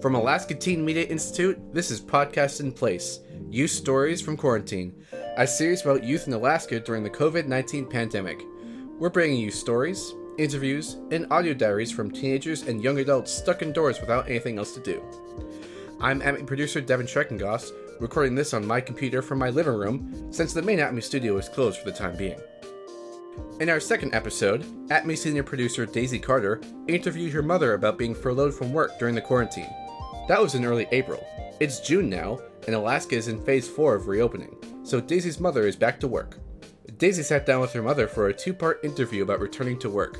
From Alaska Teen Media Institute, this is Podcast in Place Youth Stories from Quarantine, a series about youth in Alaska during the COVID 19 pandemic. We're bringing you stories, interviews, and audio diaries from teenagers and young adults stuck indoors without anything else to do. I'm ATMI producer Devin Shreckengost, recording this on my computer from my living room since the main ATMI studio is closed for the time being. In our second episode, ATMI senior producer Daisy Carter interviewed her mother about being furloughed from work during the quarantine. That was in early April. It's June now, and Alaska is in phase 4 of reopening, so Daisy's mother is back to work. Daisy sat down with her mother for a two part interview about returning to work.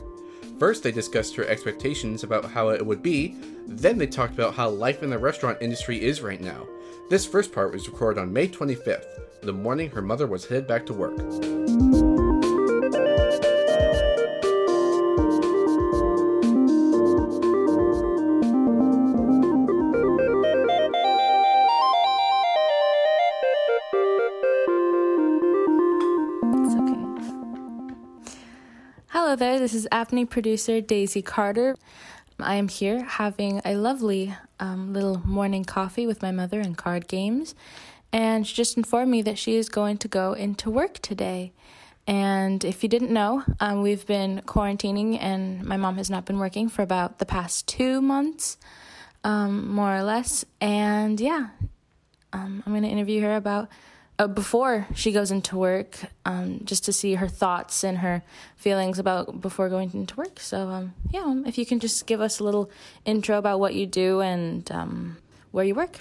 First, they discussed her expectations about how it would be, then, they talked about how life in the restaurant industry is right now. This first part was recorded on May 25th, the morning her mother was headed back to work. Hello there, this is ATMI producer Daisy Carter. I am here having a lovely um, little morning coffee with my mother and card games. And she just informed me that she is going to go into work today. And if you didn't know, um, we've been quarantining, and my mom has not been working for about the past two months, um, more or less. And yeah, um, I'm going to interview her about before she goes into work, um, just to see her thoughts and her feelings about before going into work. So, um, yeah, um, if you can just give us a little intro about what you do and um, where you work.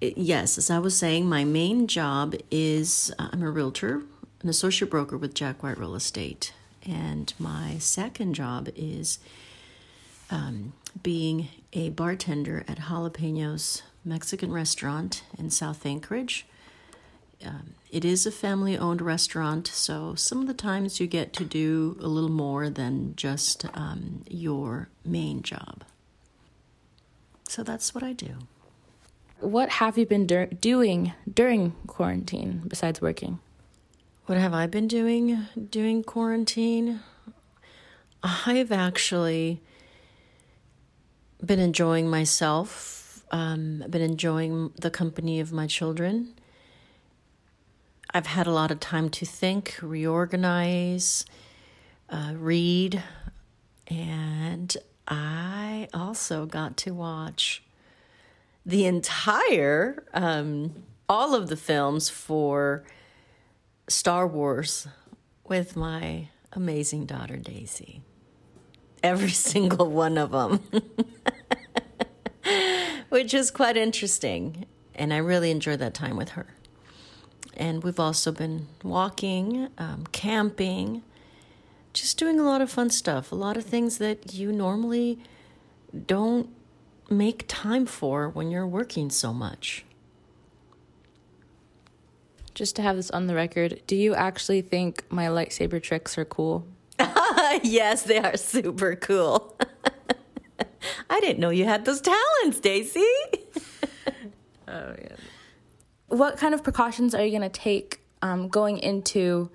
Yes, as I was saying, my main job is uh, I'm a realtor, an associate broker with Jack White Real Estate. And my second job is um, being a bartender at Jalapenos Mexican restaurant in South Anchorage um, it is a family owned restaurant, so some of the times you get to do a little more than just um, your main job. So that's what I do. What have you been dur- doing during quarantine besides working? What have I been doing during quarantine? I've actually been enjoying myself. Um, I've been enjoying the company of my children. I've had a lot of time to think, reorganize, uh, read, and I also got to watch the entire, um, all of the films for Star Wars with my amazing daughter Daisy. Every single one of them, which is quite interesting. And I really enjoyed that time with her and we've also been walking, um, camping, just doing a lot of fun stuff, a lot of things that you normally don't make time for when you're working so much. Just to have this on the record, do you actually think my lightsaber tricks are cool? yes, they are super cool. I didn't know you had those talents, Daisy. oh, yeah what kind of precautions are you going to take um, going into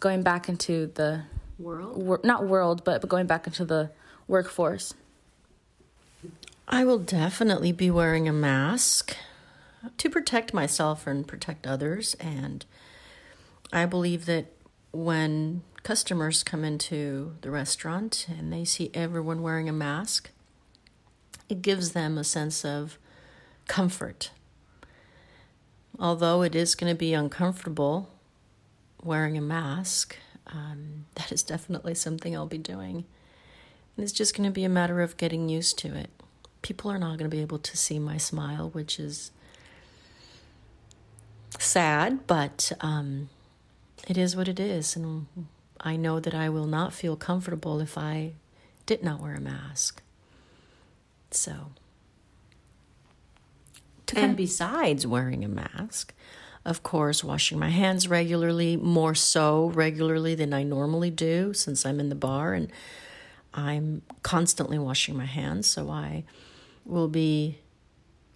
going back into the world? wor- not world but, but going back into the workforce? I will definitely be wearing a mask to protect myself and protect others and i believe that when customers come into the restaurant and they see everyone wearing a mask it gives them a sense of comfort although it is going to be uncomfortable wearing a mask, um, that is definitely something I'll be doing. And it's just going to be a matter of getting used to it. People are not going to be able to see my smile, which is sad, but um, it is what it is. And I know that I will not feel comfortable if I did not wear a mask. So and besides wearing a mask, of course, washing my hands regularly, more so regularly than I normally do since I'm in the bar and I'm constantly washing my hands. So I will be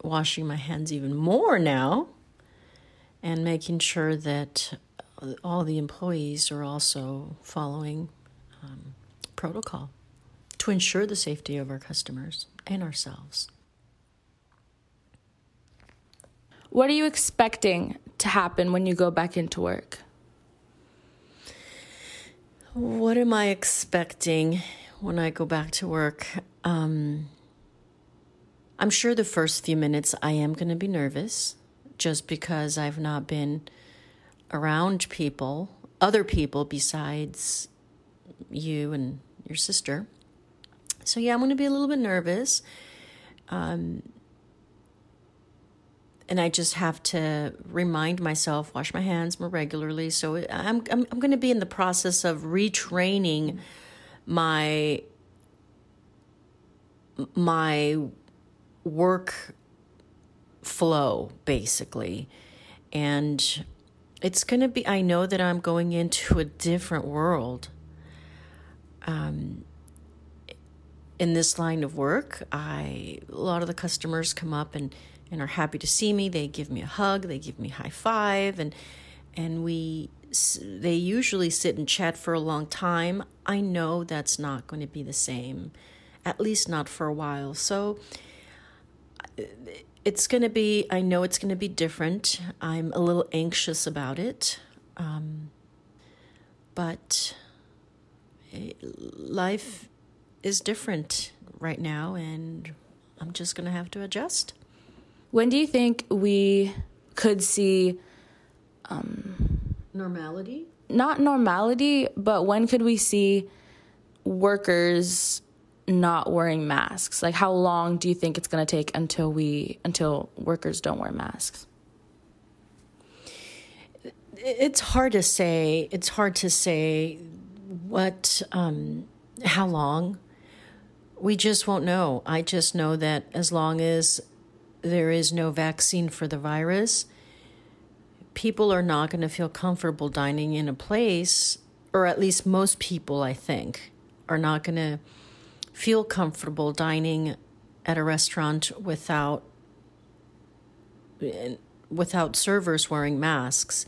washing my hands even more now and making sure that all the employees are also following um, protocol to ensure the safety of our customers and ourselves. What are you expecting to happen when you go back into work? What am I expecting when I go back to work? Um, I'm sure the first few minutes I am going to be nervous just because I've not been around people, other people besides you and your sister. So, yeah, I'm going to be a little bit nervous. Um, and I just have to remind myself, wash my hands more regularly. So I'm I'm, I'm going to be in the process of retraining my my work flow basically, and it's going to be. I know that I'm going into a different world. Um, in this line of work, I a lot of the customers come up and and are happy to see me. They give me a hug, they give me high five, and and we they usually sit and chat for a long time. I know that's not going to be the same, at least not for a while. So it's going to be. I know it's going to be different. I'm a little anxious about it, um, but eh, life is different right now, and I'm just going to have to adjust. When do you think we could see um, normality? Not normality, but when could we see workers not wearing masks? Like how long do you think it's going to take until we until workers don't wear masks? It's hard to say. It's hard to say what um, how long. We just won't know. I just know that as long as there is no vaccine for the virus, people are not going to feel comfortable dining in a place, or at least most people, I think, are not going to feel comfortable dining at a restaurant without eh, without servers wearing masks.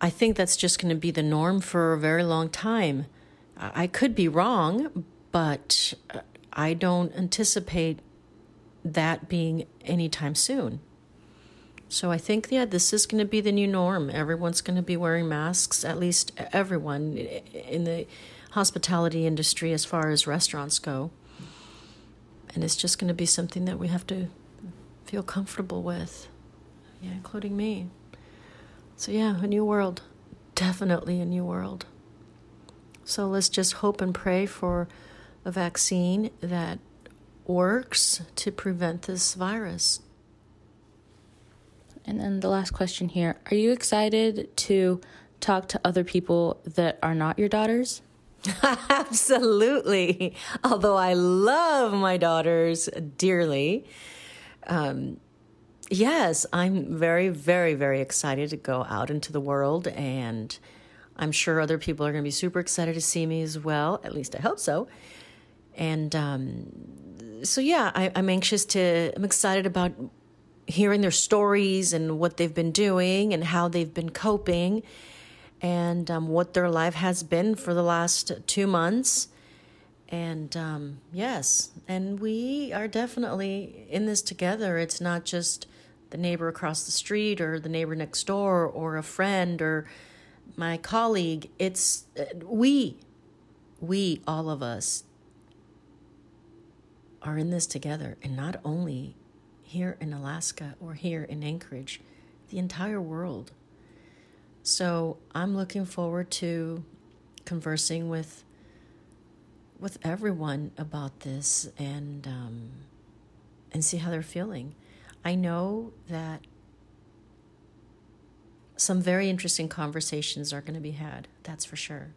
I think that's just going to be the norm for a very long time. I could be wrong, but uh, I don't anticipate that being anytime soon. So I think, yeah, this is going to be the new norm. Everyone's going to be wearing masks, at least everyone in the hospitality industry as far as restaurants go. And it's just going to be something that we have to feel comfortable with, yeah, including me. So, yeah, a new world. Definitely a new world. So let's just hope and pray for a vaccine that works to prevent this virus. And then the last question here Are you excited to talk to other people that are not your daughters? Absolutely. Although I love my daughters dearly. Um, yes, I'm very, very, very excited to go out into the world. And I'm sure other people are going to be super excited to see me as well. At least I hope so. And um, so yeah, I, I'm anxious to. I'm excited about hearing their stories and what they've been doing and how they've been coping, and um, what their life has been for the last two months. And um, yes, and we are definitely in this together. It's not just the neighbor across the street or the neighbor next door or a friend or my colleague. It's uh, we, we, all of us are in this together, and not only here in Alaska or here in Anchorage, the entire world. So I'm looking forward to conversing with with everyone about this and um, and see how they're feeling. I know that some very interesting conversations are going to be had. That's for sure.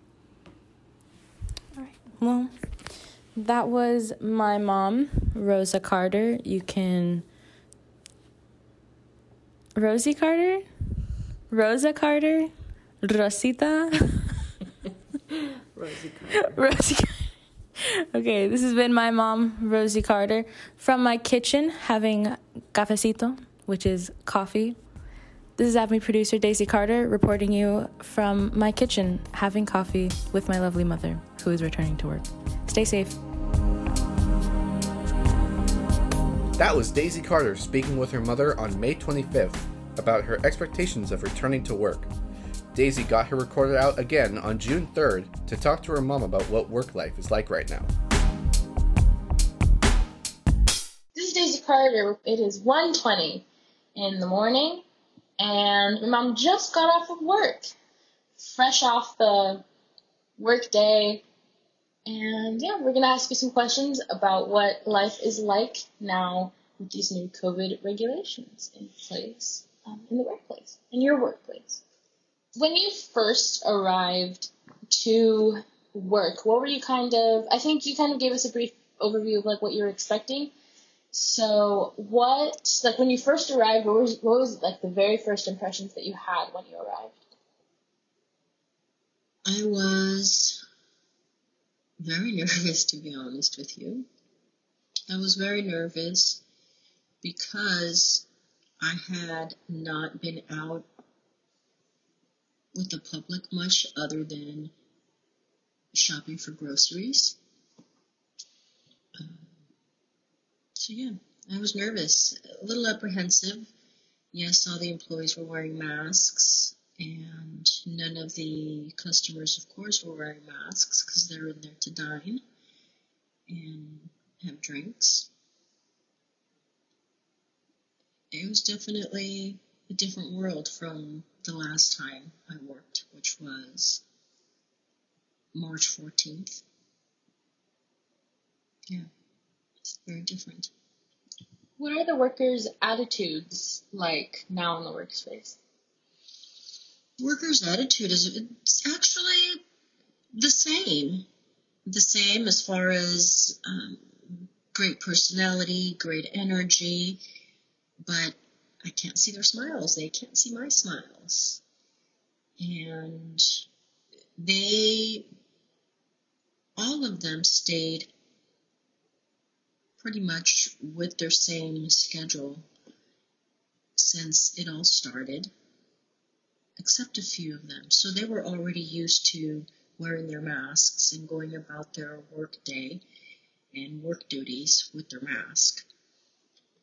All right. Well, that was my mom, Rosa Carter. You can. Rosie Carter? Rosa Carter? Rosita? Rosie Carter. Rosie Okay, this has been my mom, Rosie Carter, from my kitchen having cafecito, which is coffee. This is ATMI producer Daisy Carter reporting you from my kitchen, having coffee with my lovely mother, who is returning to work. Stay safe. That was Daisy Carter speaking with her mother on May 25th about her expectations of returning to work. Daisy got her recorded out again on June 3rd to talk to her mom about what work life is like right now. This is Daisy Carter. It is 1.20 in the morning, and my mom just got off of work, fresh off the work day. And yeah, we're going to ask you some questions about what life is like now with these new COVID regulations in place um, in the workplace, in your workplace when you first arrived to work, what were you kind of? I think you kind of gave us a brief overview of like what you were expecting. So, what like when you first arrived, what was what was like the very first impressions that you had when you arrived? I was very nervous, to be honest with you. I was very nervous because I had not been out with the public much other than shopping for groceries. So yeah, I was nervous, a little apprehensive. Yes, all the employees were wearing masks, and none of the customers, of course, were wearing masks because they're in there to dine and have drinks. It was definitely a different world from the last time I worked, which was March 14th. Yeah, it's very different. What are the workers' attitudes like now in the workspace? Workers' attitude is it's actually the same. The same as far as um, great personality, great energy, but I can't see their smiles. They can't see my smiles. And they, all of them stayed pretty much with their same schedule since it all started, except a few of them. So they were already used to wearing their masks and going about their work day and work duties with their mask.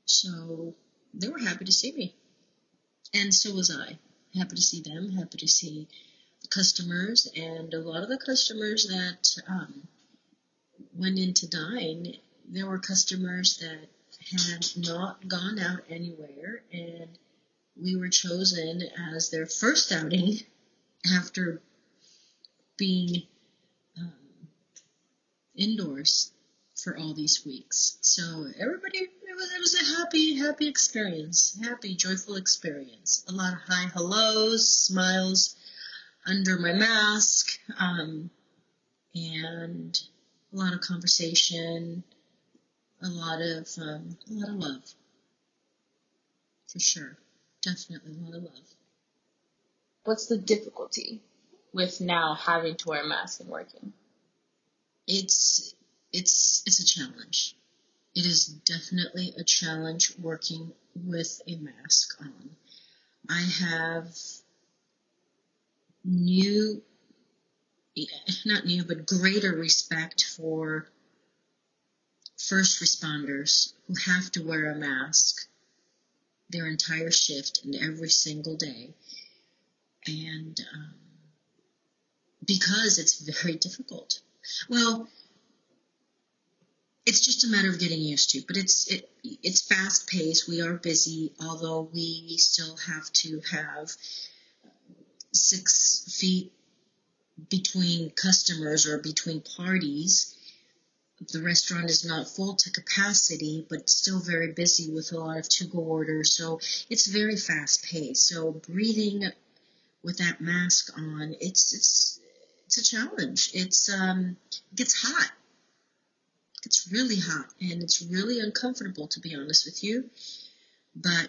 So they were happy to see me. And so was I. Happy to see them, happy to see the customers, and a lot of the customers that um, went in to dine, there were customers that had not gone out anywhere, and we were chosen as their first outing after being um, indoors for all these weeks. So everybody, it was, it was a happy, happy experience, happy, joyful experience. A lot of high hellos, smiles under my mask, um, and a lot of conversation, a lot of um, a lot of love, for sure. Definitely lot of love. What's the difficulty with now having to wear a mask and working? It's it's it's a challenge. It is definitely a challenge working with a mask on. I have new not new but greater respect for first responders who have to wear a mask their entire shift and every single day and um, because it's very difficult well it's just a matter of getting used to. But it's it it's fast paced. We are busy, although we still have to have six feet between customers or between parties. The restaurant is not full to capacity, but still very busy with a lot of to-go orders. So it's very fast paced. So breathing with that mask on, it's it's it's a challenge. It's um it gets hot it's really hot and it's really uncomfortable, to be honest with you. But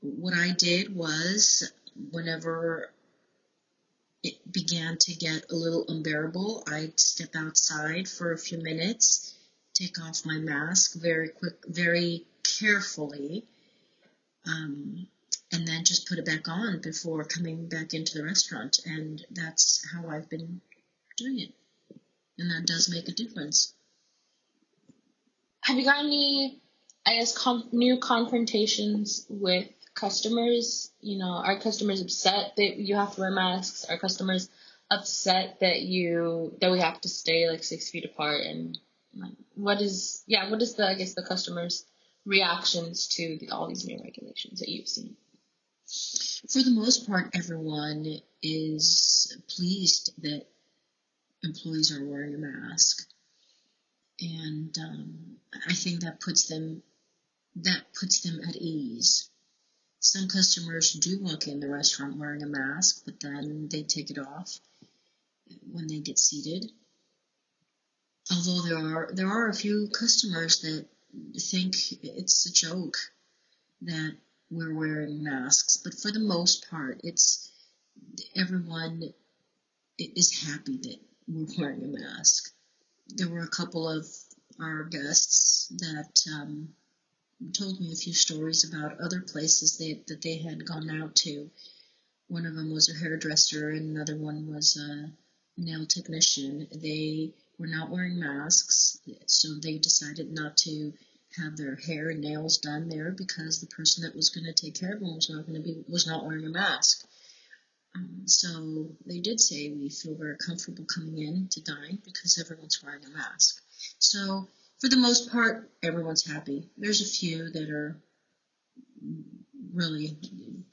what I did was, whenever it began to get a little unbearable, I'd step outside for a few minutes, take off my mask very quick, very carefully, um, and then just put it back on before coming back into the restaurant. And that's how I've been doing it. And that does make a difference. Have you got any, I guess, com- new confrontations with customers? You know, are customers upset that you have to wear masks? Are customers upset that you that we have to stay like six feet apart? And like, what is yeah, what is the I guess the customers' reactions to the, all these new regulations that you've seen? For the most part, everyone is pleased that employees are wearing a mask, and um, I think that puts them that puts them at ease. Some customers do walk in the restaurant wearing a mask, but then they take it off when they get seated. Although there are there are a few customers that think it's a joke that we're wearing masks, but for the most part, it's everyone is happy that we're wearing a mask. There were a couple of our guests that um, told me a few stories about other places they, that they had gone out to. One of them was a hairdresser, and another one was a nail technician. They were not wearing masks, so they decided not to have their hair and nails done there because the person that was going to take care of them was not going to be was not wearing a mask. Um, so they did say we feel very comfortable coming in to dine because everyone's wearing a mask. So for the most part, everyone's happy. There's a few that are really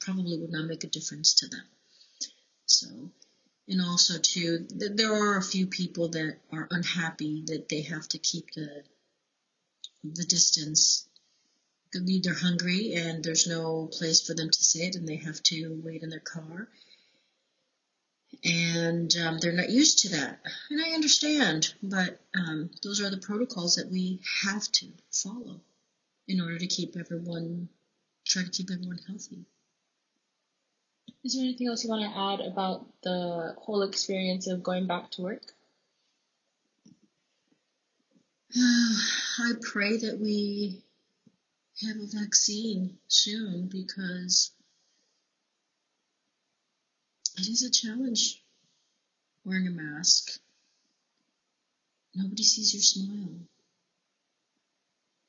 probably would not make a difference to them. So, and also too, there are a few people that are unhappy that they have to keep the the distance. They're hungry and there's no place for them to sit and they have to wait in their car. And um, they're not used to that. And I understand, but um, those are the protocols that we have to follow in order to keep everyone, try to keep everyone healthy. Is there anything else you want to add about the whole experience of going back to work? I pray that we have a vaccine soon because it is a challenge wearing a mask. Nobody sees your smile.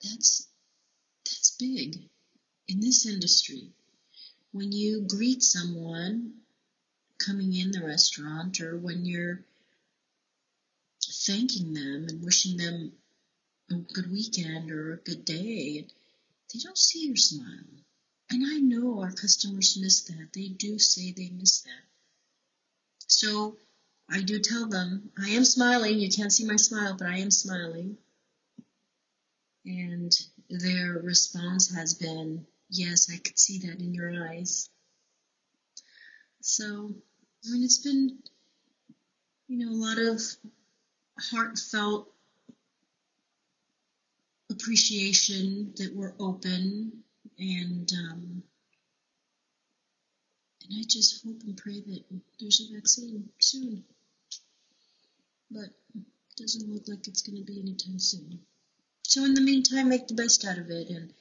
That's that's big in this industry. When you greet someone coming in the restaurant or when you're thanking them and wishing them a good weekend or a good day. They don't see your smile. And I know our customers miss that. They do say they miss that. So I do tell them, I am smiling. You can't see my smile, but I am smiling. And their response has been, Yes, I could see that in your eyes. So, I mean, it's been, you know, a lot of heartfelt appreciation that we're open and um, and I just hope and pray that there's a vaccine soon. But it doesn't look like it's going to be anytime soon. So in the meantime, make the best out of it and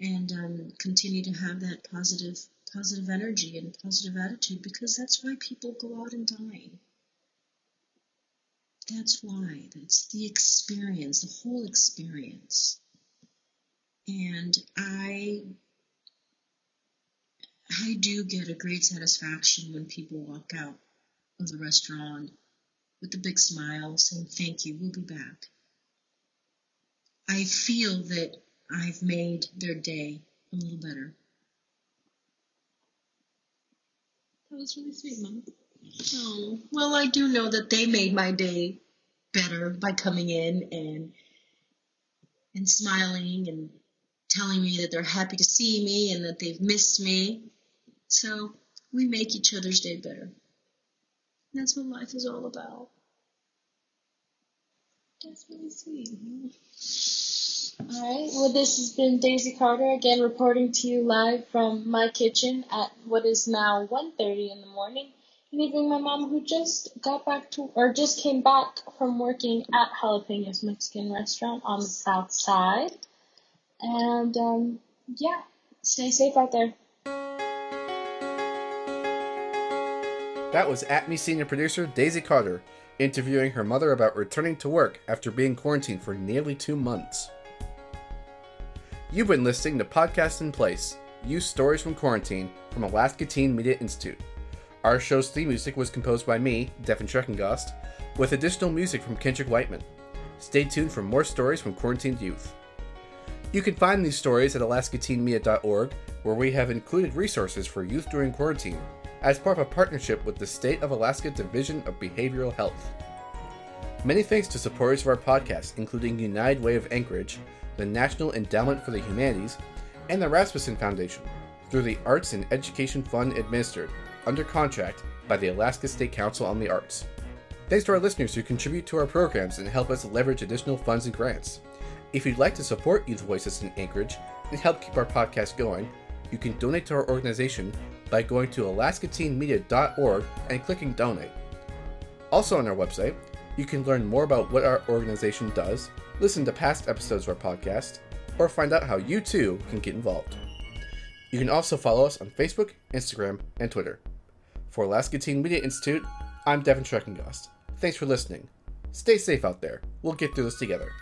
and um, continue to have that positive positive energy and positive attitude because that's why people go out and die. That's why. That's the experience, the whole experience. And I I do get a great satisfaction when people walk out of the restaurant with a big smile saying thank you, we'll be back. I feel that I've made their day a little better. That was really sweet, Mom. Oh, well, I do know that they made my day better by coming in and and smiling and telling me that they're happy to see me and that they've missed me. So we make each other's day better. That's what life is all about. That's really sweet. Alright, well this has been Daisy Carter again reporting to you live from my kitchen at what is now 1.30 in the morning leaving my mom who just got back to or just came back from working at Jalapenos Mexican restaurant on the south side. And um, yeah, stay safe out there. That was ATMI senior producer Daisy Carter interviewing her mother about returning to work after being quarantined for nearly two months. You've been listening to Podcast in Place, Youth Stories from Quarantine from Alaska Teen Media Institute. Our show's theme music was composed by me, Devin Shreckengost, with additional music from Kendrick Whiteman. Stay tuned for more stories from quarantined youth. You can find these stories at alaskateenmedia.org, where we have included resources for youth during quarantine as part of a partnership with the State of Alaska Division of Behavioral Health. Many thanks to supporters of our podcast, including United Way of Anchorage, the National Endowment for the Humanities, and the Rasmuson Foundation, through the Arts in Education Fund administered, under contract, by the Alaska State Council on the Arts. Thanks to our listeners who contribute to our programs and help us leverage additional funds and grants. If you'd like to support Youth Voices in Anchorage and help keep our podcast going, you can donate to our organization by going to alaskateenmedia.org and clicking donate. Also on our website, you can learn more about what our organization does, listen to past episodes of our podcast, or find out how you too can get involved. You can also follow us on Facebook, Instagram, and Twitter. For Alaska Teen Media Institute, I'm Devin Shreckengost. Thanks for listening. Stay safe out there. We'll get through this together.